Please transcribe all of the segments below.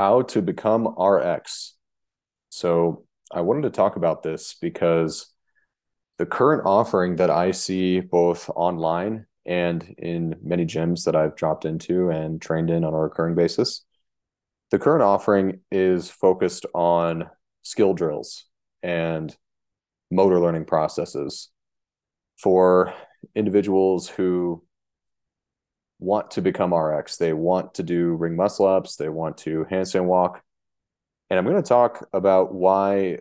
how to become RX. So I wanted to talk about this because the current offering that I see both online and in many gyms that I've dropped into and trained in on a recurring basis, the current offering is focused on skill drills and motor learning processes for individuals who want to become RX. They want to do ring muscle ups, they want to handstand walk. And I'm going to talk about why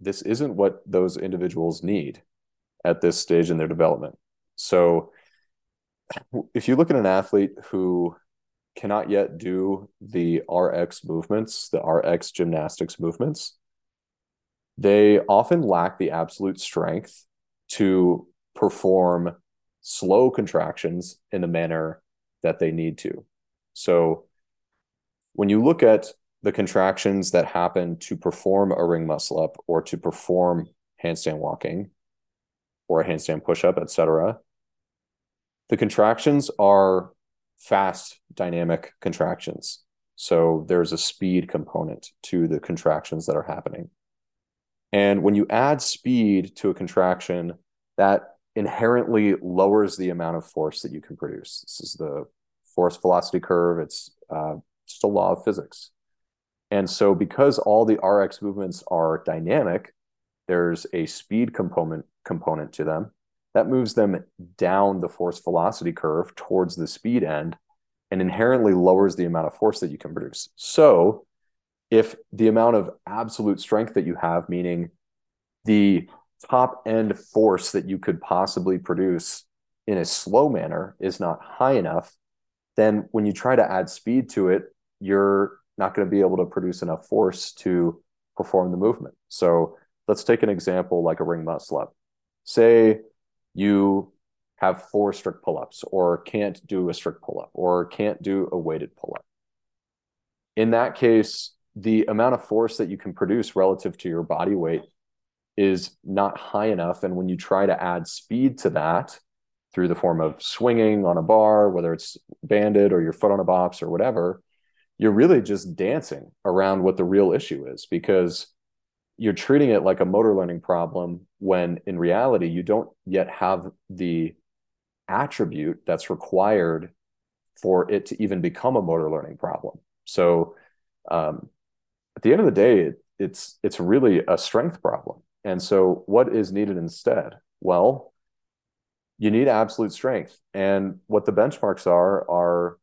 this isn't what those individuals need at this stage in their development. So if you look at an athlete who cannot yet do the RX movements, the RX gymnastics movements, they often lack the absolute strength to perform slow contractions in the manner that they need to. So when you look at the contractions that happen to perform a ring muscle up or to perform handstand walking or a handstand push up, etc., the contractions are fast dynamic contractions. So there's a speed component to the contractions that are happening. And when you add speed to a contraction, that inherently lowers the amount of force that you can produce. This is the force velocity curve. It's uh, just a law of physics. And so, because all the RX movements are dynamic, there's a speed component component to them that moves them down the force velocity curve towards the speed end and inherently lowers the amount of force that you can produce. So, if the amount of absolute strength that you have, meaning the top end force that you could possibly produce in a slow manner is not high enough, then when you try to add speed to it, you're not going to be able to produce enough force to perform the movement. So let's take an example like a ring muscle up. Say you have four strict pull ups, or can't do a strict pull up, or can't do a weighted pull up. In that case, the amount of force that you can produce relative to your body weight is not high enough. And when you try to add speed to that through the form of swinging on a bar, whether it's banded or your foot on a box or whatever, you're really just dancing around what the real issue is because you're treating it like a motor learning problem when in reality you don't yet have the attribute that's required for it to even become a motor learning problem. So um, at the end of the day, it, it's it's really a strength problem. And so, what is needed instead? Well, you need absolute strength. And what the benchmarks are are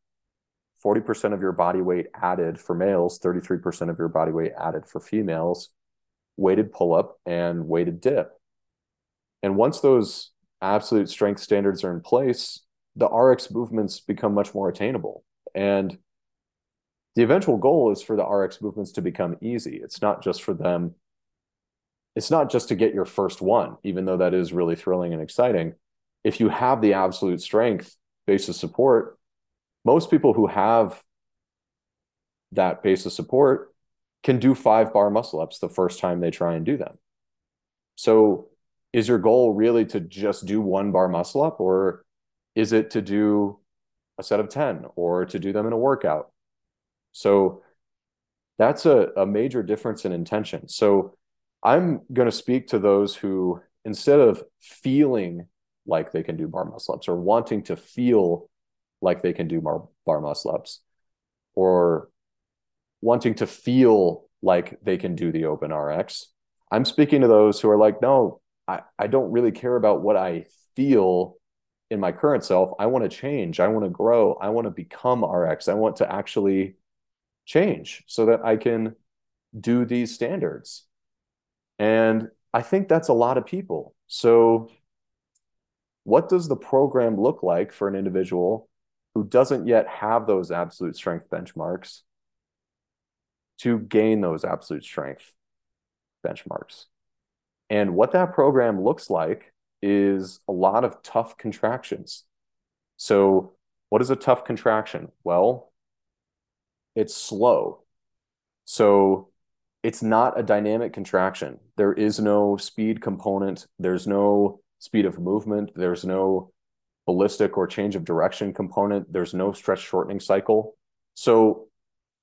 40% of your body weight added for males, 33% of your body weight added for females, weighted pull up and weighted dip. And once those absolute strength standards are in place, the RX movements become much more attainable. And the eventual goal is for the RX movements to become easy. It's not just for them it's not just to get your first one, even though that is really thrilling and exciting. If you have the absolute strength base of support, most people who have that base of support can do five bar muscle ups the first time they try and do them. So, is your goal really to just do one bar muscle up, or is it to do a set of 10 or to do them in a workout? So, that's a, a major difference in intention. So, I'm going to speak to those who, instead of feeling like they can do bar muscle ups or wanting to feel like they can do bar, bar muscle ups or wanting to feel like they can do the open RX, I'm speaking to those who are like, no, I, I don't really care about what I feel in my current self. I want to change. I want to grow. I want to become RX. I want to actually change so that I can do these standards. And I think that's a lot of people. So, what does the program look like for an individual who doesn't yet have those absolute strength benchmarks to gain those absolute strength benchmarks? And what that program looks like is a lot of tough contractions. So, what is a tough contraction? Well, it's slow. So, it's not a dynamic contraction. There is no speed component. There's no speed of movement. There's no ballistic or change of direction component. There's no stretch shortening cycle. So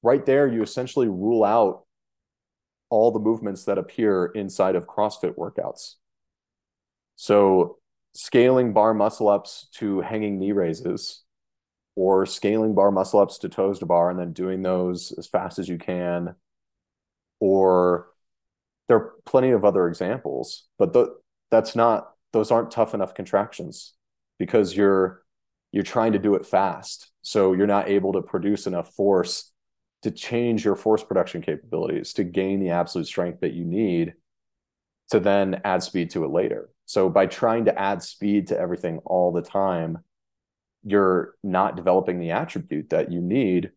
right there, you essentially rule out all the movements that appear inside of CrossFit workouts. So scaling bar muscle ups to hanging knee raises or scaling bar muscle ups to toes to bar and then doing those as fast as you can or there are plenty of other examples but that's not those aren't tough enough contractions because you're you're trying to do it fast so you're not able to produce enough force to change your force production capabilities to gain the absolute strength that you need to then add speed to it later so by trying to add speed to everything all the time, you're not developing the attribute that you need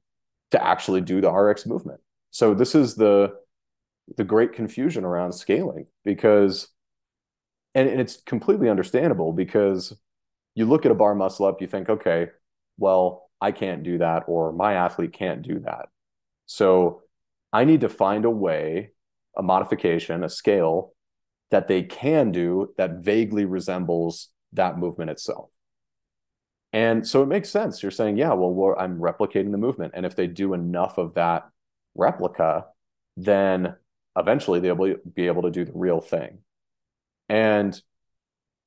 to actually do the RX movement. So this is the the great confusion around scaling because and, and it's completely understandable because you look at a bar muscle up, you think, okay, well, I can't do that, or my athlete can't do that. So I need to find a way, a modification, a scale that they can do that vaguely resembles that movement itself. And so it makes sense. You're saying, yeah, well, I'm replicating the movement. And if they do enough of that replica, then eventually they'll be able to do the real thing. And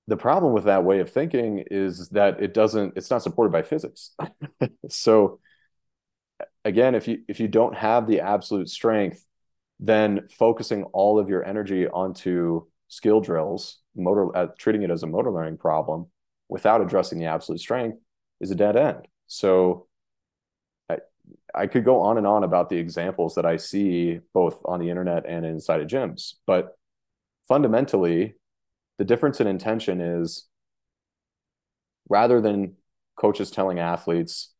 the problem with that way of thinking is that it doesn't, it's not supported by physics. so again, if you if you don't have the absolute strength, then focusing all of your energy onto skill drills, motor uh, treating it as a motor learning problem without addressing the absolute strength is a dead end. So I, could go on and on about the examples that I see both on the internet and inside of gyms, but fundamentally, the difference in intention is rather than coaches telling athletes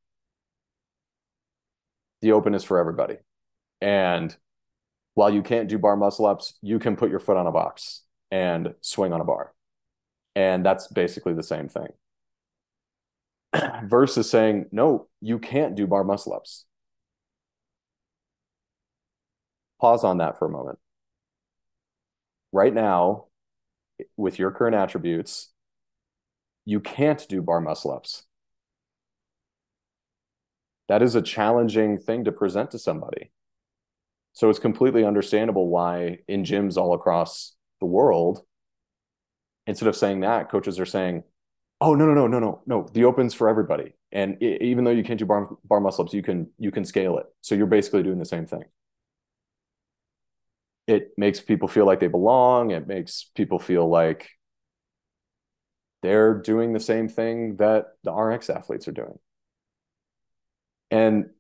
the open is for everybody. And while you can't do bar muscle ups, you can put your foot on a box and swing on a bar. And that's basically the same thing. Versus saying, no, you can't do bar muscle ups. Pause on that for a moment. Right now, with your current attributes, you can't do bar muscle ups. That is a challenging thing to present to somebody. So it's completely understandable why in gyms all across the world, instead of saying that, coaches are saying, "Oh no no no no no no, the open's for everybody." And it, even though you can't do bar, bar muscle ups, you can you can scale it. So you're basically doing the same thing. It makes people feel like they belong. It makes people feel like they're doing the same thing that the RX athletes are doing. And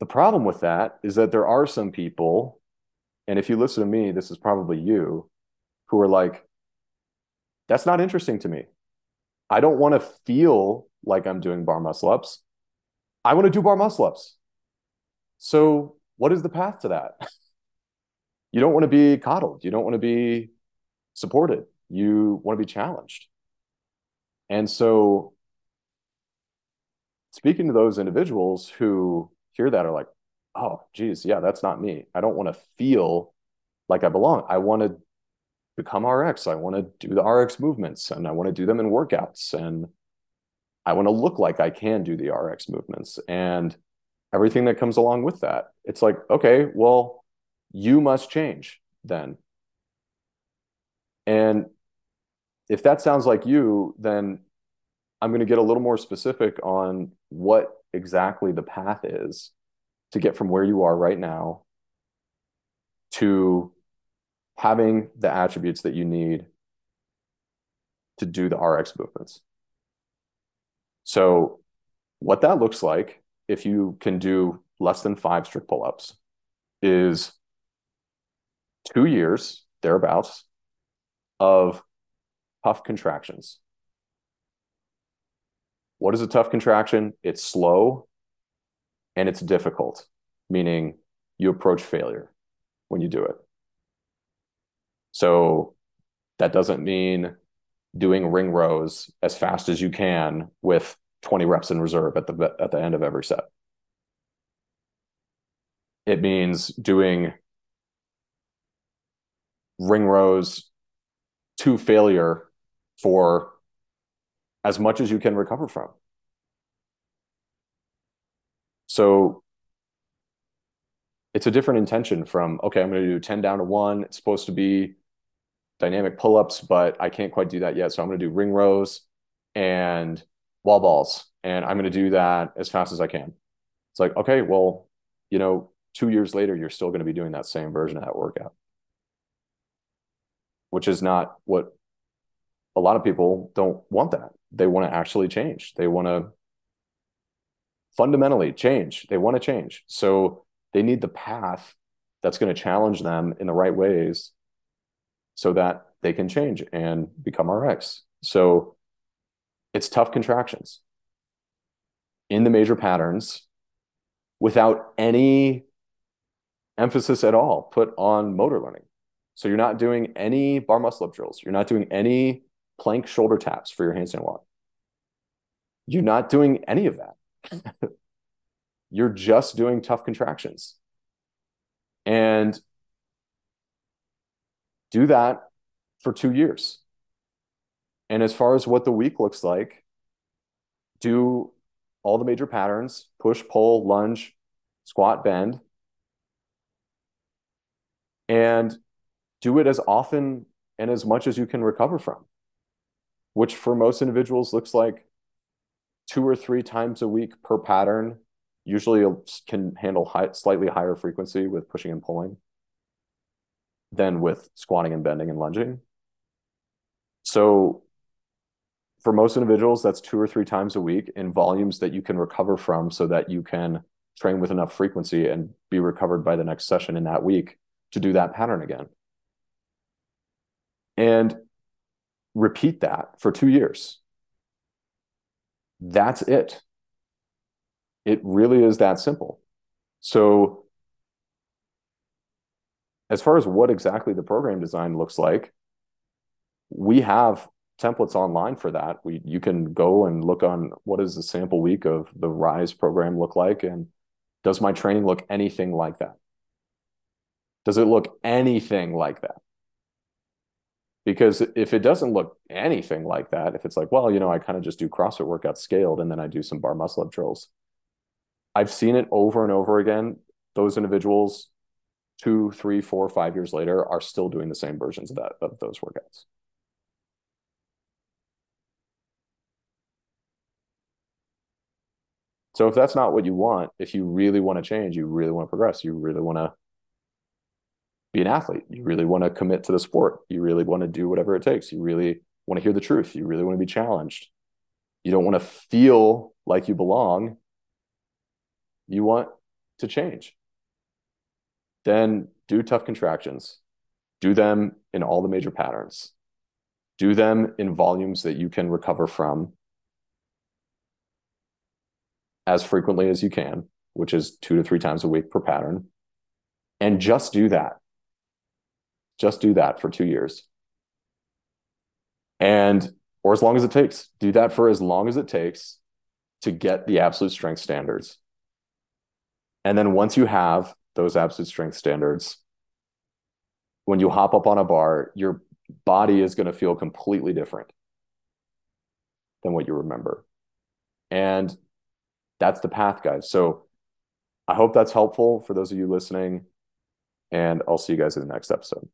the problem with that is that there are some people, and if you listen to me, this is probably you, who are like, that's not interesting to me. I don't want to feel like I'm doing bar muscle ups. I want to do bar muscle ups. So, what is the path to that? you don't want to be coddled. You don't want to be supported. You want to be challenged. And so, speaking to those individuals who hear that are like, oh, geez, yeah, that's not me. I don't want to feel like I belong. I want to become RX. I want to do the RX movements and I want to do them in workouts and I want to look like I can do the RX movements and everything that comes along with that. It's like, okay, well, you must change then. And if that sounds like you, then I'm going to get a little more specific on what exactly the path is to get from where you are right now to having the attributes that you need to do the RX movements. So, what that looks like if you can do less than five strict pull ups is two years thereabouts of tough contractions. What is a tough contraction? It's slow and it's difficult, meaning you approach failure when you do it. So that doesn't mean doing ring rows as fast as you can with 20 reps in reserve at the at the end of every set. It means doing ring rows to failure for as much as you can recover from. So it's a different intention from, okay, I'm going to do 10 down to one. It's supposed to be dynamic pull-ups, but I can't quite do that yet. So I'm going to do ring rows and wall balls. And I'm going to do that as fast as I can. It's like, okay, well, you know, two years later, you're still going to be doing that same version of that workout, which is not what a lot of people don't want that. They want to actually change. They want to fundamentally change. They want to change. So they need the path that's going to challenge them in the right ways so that they can change and become RX. So it's tough contractions in the major patterns without any emphasis at all put on motor learning. So you're not doing any bar muscle up drills. You're not doing any plank shoulder taps for your handstand walk. You're not doing any of that. Mm. you're just doing tough contractions. And do that for two years. And as far as what the week looks like, do all the major patterns push, pull, lunge, squat, bend. And do it as often and as much as you can recover from, which for most individuals looks like two or three times a week per pattern usually can handle high, slightly higher frequency with pushing and pulling than with squatting and bending and lunging. So for most individuals, that's two or three times a week in volumes that you can recover from so that you can train with enough frequency and be recovered by the next session in that week to do that pattern again. And repeat that for two years. That's it. It really is that simple. So as far as what exactly the program design looks like, we have templates online for that. We you can go and look on what does the sample week of the Rise program look like, and does my training look anything like that? Does it look anything like that? Because if it doesn't look anything like that, if it's like, well, you know, I kind of just do CrossFit workouts scaled and then I do some bar muscle up drills, I've seen it over and over again. Those individuals, two, three, four, five years later, are still doing the same versions of that of those workouts. So if that's not what you want, if you really want to change, you really want to progress, you really want to be an athlete, you really want to commit to the sport, you really want to do whatever it takes, you really want to hear the truth, you really want to be challenged. You don't want to feel like you belong you want to change, then do tough contractions. Do them in all the major patterns. Do them in volumes that you can recover from as frequently as you can, which is two to three times a week per pattern. And just do that. Just do that for two years. And, or as long as it takes, do that for as long as it takes to get the absolute strength standards. And then once you have those absolute strength standards, when you hop up on a bar, your body is going to feel completely different than what you remember. And that's the path, guys. So I hope that's helpful for those of you listening. And I'll see you guys in the next episode.